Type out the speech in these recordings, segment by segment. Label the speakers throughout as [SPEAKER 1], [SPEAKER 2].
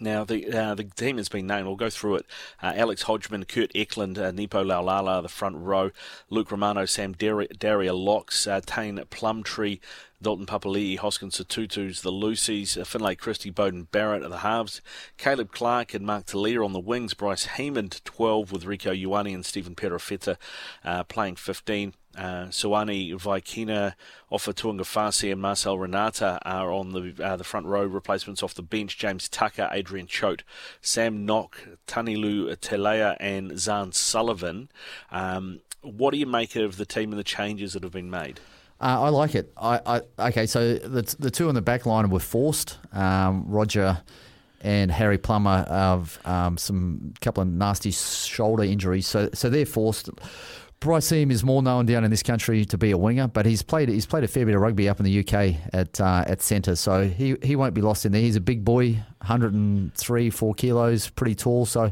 [SPEAKER 1] Now, the uh, the team has been named. We'll go through it. Uh, Alex Hodgman, Kurt Eklund, uh, Nepo Laulala, the front row, Luke Romano, Sam Dar- Daria Locks, uh, Taine Plumtree, Dalton Papali'i, Hoskins Sotutu's the loosies, uh, Finlay Christie, Beauden Barrett at the halves, Caleb Clarke and Mark Telea on the wings, Bryce Heyman 12 with Rieko Ioane and Stephen Perofeta uh, playing 15. Uh, Soane Vikena, Ofa Tu'ungafasi, and Marcel Renata are on the uh, the front row replacements off the bench. James Tucker, Adrian Choat, Sam Nock, Tanielu Telea, and Zarn Sullivan. Um, what do you make of the team and the changes that have been made?
[SPEAKER 2] Uh, I like it. I, I, okay, so the the two on the back line were forced. Um, Roger and Harry Plummer have um, some couple of nasty shoulder injuries, so so they're forced. Bryce Heem is more known down in this country to be a winger, but he's played he's played a fair bit of rugby up in the UK at uh, at centre, so he he won't be lost in there. He's a big boy, 103, four kilos, pretty tall, so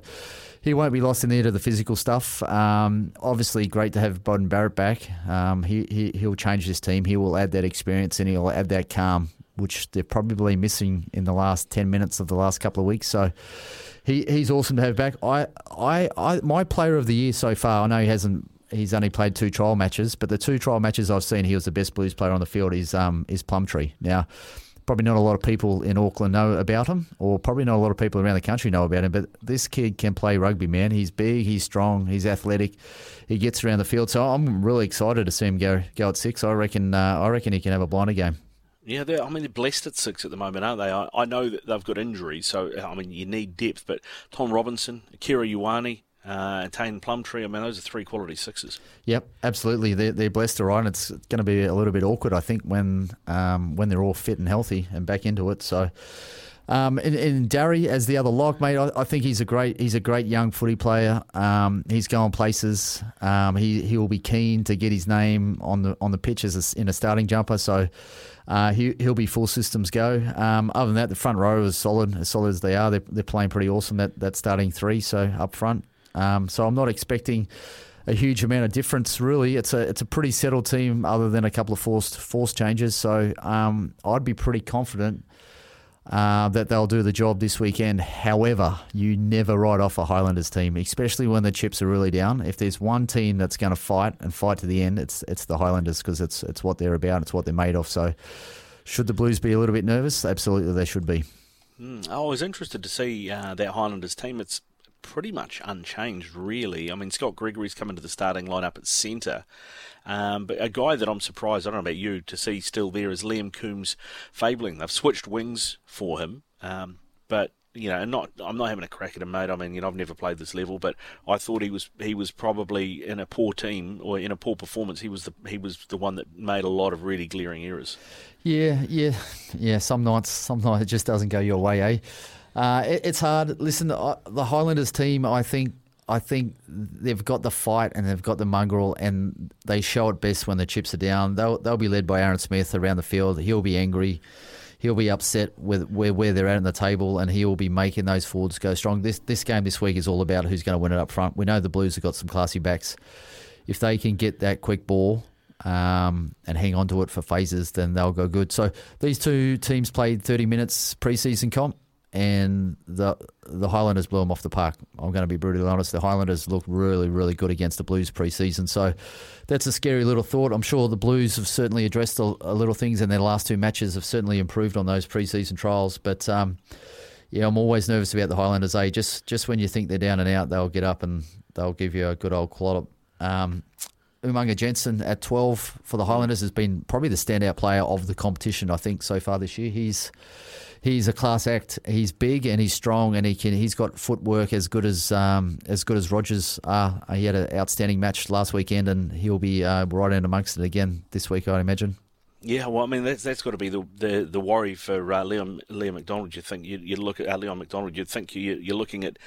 [SPEAKER 2] he won't be lost in there to the physical stuff. Um, obviously, great to have Beauden Barrett back. Um, he, he he'll change this team. He will add that experience and he'll add that calm, which they're probably missing in the last ten minutes of the last couple of weeks. So. He, he's awesome to have back. I, I, I, my player of the year so far. I know he hasn't he's only played two trial matches, but the two trial matches I've seen, he was the best Blues player on the field. Is um is Plumtree now. Probably not a lot of people in Auckland know about him, or probably not a lot of people around the country know about him. But this kid can play rugby, man. He's big, he's strong, he's athletic, he gets around the field. So I'm really excited to see him go go at six. I reckon uh, I reckon he can have a blinder game.
[SPEAKER 1] Yeah, I mean they're blessed at six at the moment, aren't they? I, I know that they've got injuries, so I mean you need depth. But Tom Robinson, Akira Ioane, uh, Plumtree. I mean, those are three quality sixes.
[SPEAKER 2] Yep, absolutely. They're, they're blessed to ride. It's going to be a little bit awkward, I think, when um, when they're all fit and healthy and back into it. So. Um, and, and Darry as the other lock, mate, I, I, think he's a great he's a great young footy player. Um, he's going places. Um, he he will be keen to get his name on the on the pitch as a, in a starting jumper. So uh, he he'll be full systems go. Um, other than that, the front row is solid as solid as they are. They're, they're playing pretty awesome. That that starting three. So up front, um, so I'm not expecting a huge amount of difference. Really, it's a it's a pretty settled team, other than a couple of forced forced changes. So um, I'd be pretty confident uh, that they'll do the job this weekend. However, you never write off a Highlanders team, especially when the chips are really down. If there's one team that's going to fight and fight to the end, it's it's the Highlanders because it's it's what they're about. It's what they're made of. So, should the Blues be a little bit nervous? Absolutely, they should be.
[SPEAKER 1] Mm, I was interested to see uh, that Highlanders team. It's pretty much unchanged, really. I mean, Scott Gregory's come into the starting lineup at centre. Um, but a guy that I'm surprised, I don't know about you, to see still there is Liam Coombs Fabling. They've switched wings for him, um, but you know, not I'm not having a crack at him, mate. I mean, you know, I've never played this level, but I thought he was he was probably in a poor team or in a poor performance. He was the he was the one that made a lot of really glaring errors.
[SPEAKER 2] Yeah, yeah, yeah. Some nights, some nights it just doesn't go your way, eh? Uh, it, it's hard. Listen, the, the Highlanders team, I think, I think they've got the fight and they've got the mongrel, and they show it best when the chips are down. They'll they'll be led by Aaron Smith around the field. He'll be angry. He'll be upset with where, where they're at in the table, and he will be making those forwards go strong. This this game this week is all about who's going to win it up front. We know the Blues have got some classy backs. If they can get that quick ball um, and hang on to it for phases, then they'll go good. So these two teams played 30 minutes preseason comp and the the Highlanders blew them off the park. I'm going to be brutally honest. The Highlanders look really, really good against the Blues preseason. So that's a scary little thought. I'm sure the Blues have certainly addressed a, a little things in their last two matches, have certainly improved on those preseason trials. But um, yeah, I'm always nervous about the Highlanders. Eh? Just just when you think they're down and out, they'll get up and they'll give you a good old clod. Um, Umaga Jensen at 12 for the Highlanders has been probably the standout player of the competition, I think, so far this year. He's he's a class act. He's big and he's strong, and he can. He's got footwork as good as um, as good as Rogers. Uh, he had an outstanding match last weekend, and he'll be uh, right in amongst it again this week, I imagine.
[SPEAKER 1] Yeah, well, I mean that's that's got to be the the, the worry for uh, Leon Leon MacDonald. You think you you look at uh, Leon MacDonald, you'd think you you're looking at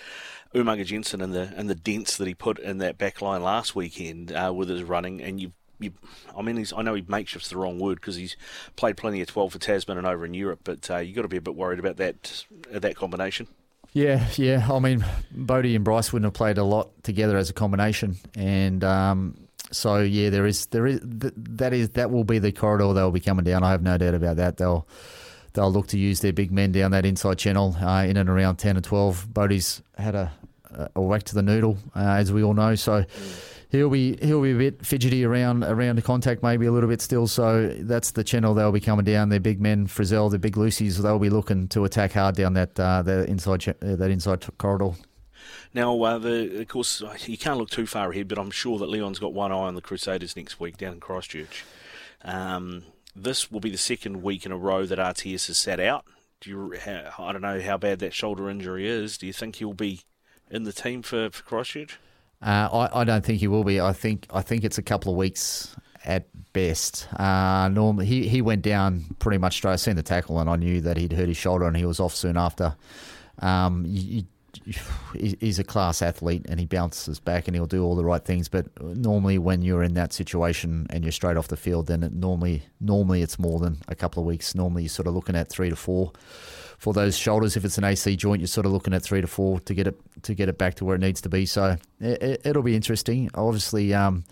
[SPEAKER 1] Umaga Jensen and the and the dents that he put in that back line last weekend uh, with his running, and you. You, I mean, he's, I know he makeshift's the wrong word because he's played plenty of 12 for Tasman and over in Europe, but uh, you've got to be a bit worried about that that combination.
[SPEAKER 2] Yeah, yeah. I mean, Bodie and Bryce wouldn't have played a lot together as a combination, and um, so yeah, there is there is that is that will be the corridor they'll be coming down. I have no doubt about that. They'll they'll look to use their big men down that inside channel uh, in and around ten and twelve. Bodie's had a a whack to the noodle, uh, as we all know. So. He'll be he'll be a bit fidgety around around the contact, maybe a little bit still. So that's the channel they'll be coming down. Their big men, Frizzell, the big loosies, they'll be looking to attack hard down that uh, that inside uh, that inside corridor.
[SPEAKER 1] Now, uh, the, of course, you can't look too far ahead, but I'm sure that Leon's got one eye on the Crusaders next week down in Christchurch. Um, this will be the second week in a row that RTS has sat out. Do you? I don't know how bad that shoulder injury is. Do you think he'll be in the team for, for Christchurch?
[SPEAKER 2] Uh, I, I don't think he will be. I think I think it's a couple of weeks at best. Uh, normally, he, he went down pretty much straight. I seen the tackle and I knew that he'd hurt his shoulder and he was off soon after. Um, you, he's a class athlete and he bounces back and he'll do all the right things. But normally, when you're in that situation and you're straight off the field, then it normally normally it's more than a couple of weeks. Normally, you're sort of looking at three to four for those shoulders. If it's an AC joint, you're sort of looking at three to four to get it to get it back to where it needs to be. So it, will be interesting. Obviously, um,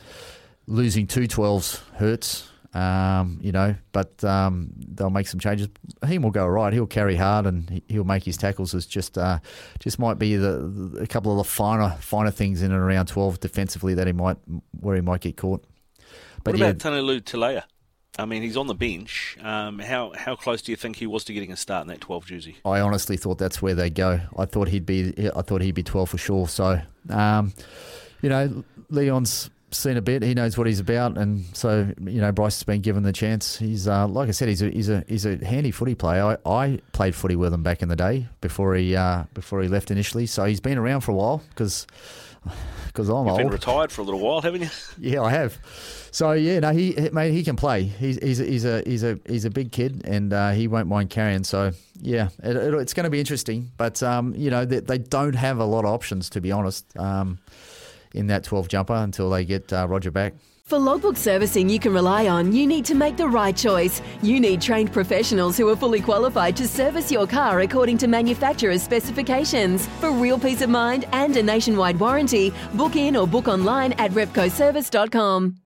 [SPEAKER 2] losing two 12s hurts. Um, you know, but um, they'll make some changes. He will go right. He'll carry hard and he'll make his tackles. It's just uh, just might be the, the, a couple of the finer finer things in and around twelve defensively that he might where he might get caught.
[SPEAKER 1] But what yeah, about Tanielu Telea? I mean, he's on the bench. Um, how how close do you think he was to getting a start in that twelve jersey?
[SPEAKER 2] I honestly thought that's where they go. I thought he'd be. I thought he'd be twelve for sure. So, um, you know, Leon's seen a bit. He knows what he's about, and so you know Bryce has been given the chance. He's uh, like I said, he's a he's a he's a handy footy player. I, I played footy with him back in the day before he uh, before he left initially. So he's been around for a while because because I'm
[SPEAKER 1] You've
[SPEAKER 2] old.
[SPEAKER 1] Been retired for a little while, haven't you?
[SPEAKER 2] Yeah, I have. So yeah, no, he mate, he can play. He's he's a, he's a he's a he's a big kid, and uh, he won't mind carrying. So yeah, it, it, it's going to be interesting. But um, you know, they, they, don't have a lot of options to be honest. Um, in that 12 jumper until they get uh, Roger back.
[SPEAKER 3] For logbook servicing you can rely on, you need to make the right choice. You need trained professionals who are fully qualified to service your car according to manufacturer's specifications. For real peace of mind and a nationwide warranty, book in or book online at repcoservice.com.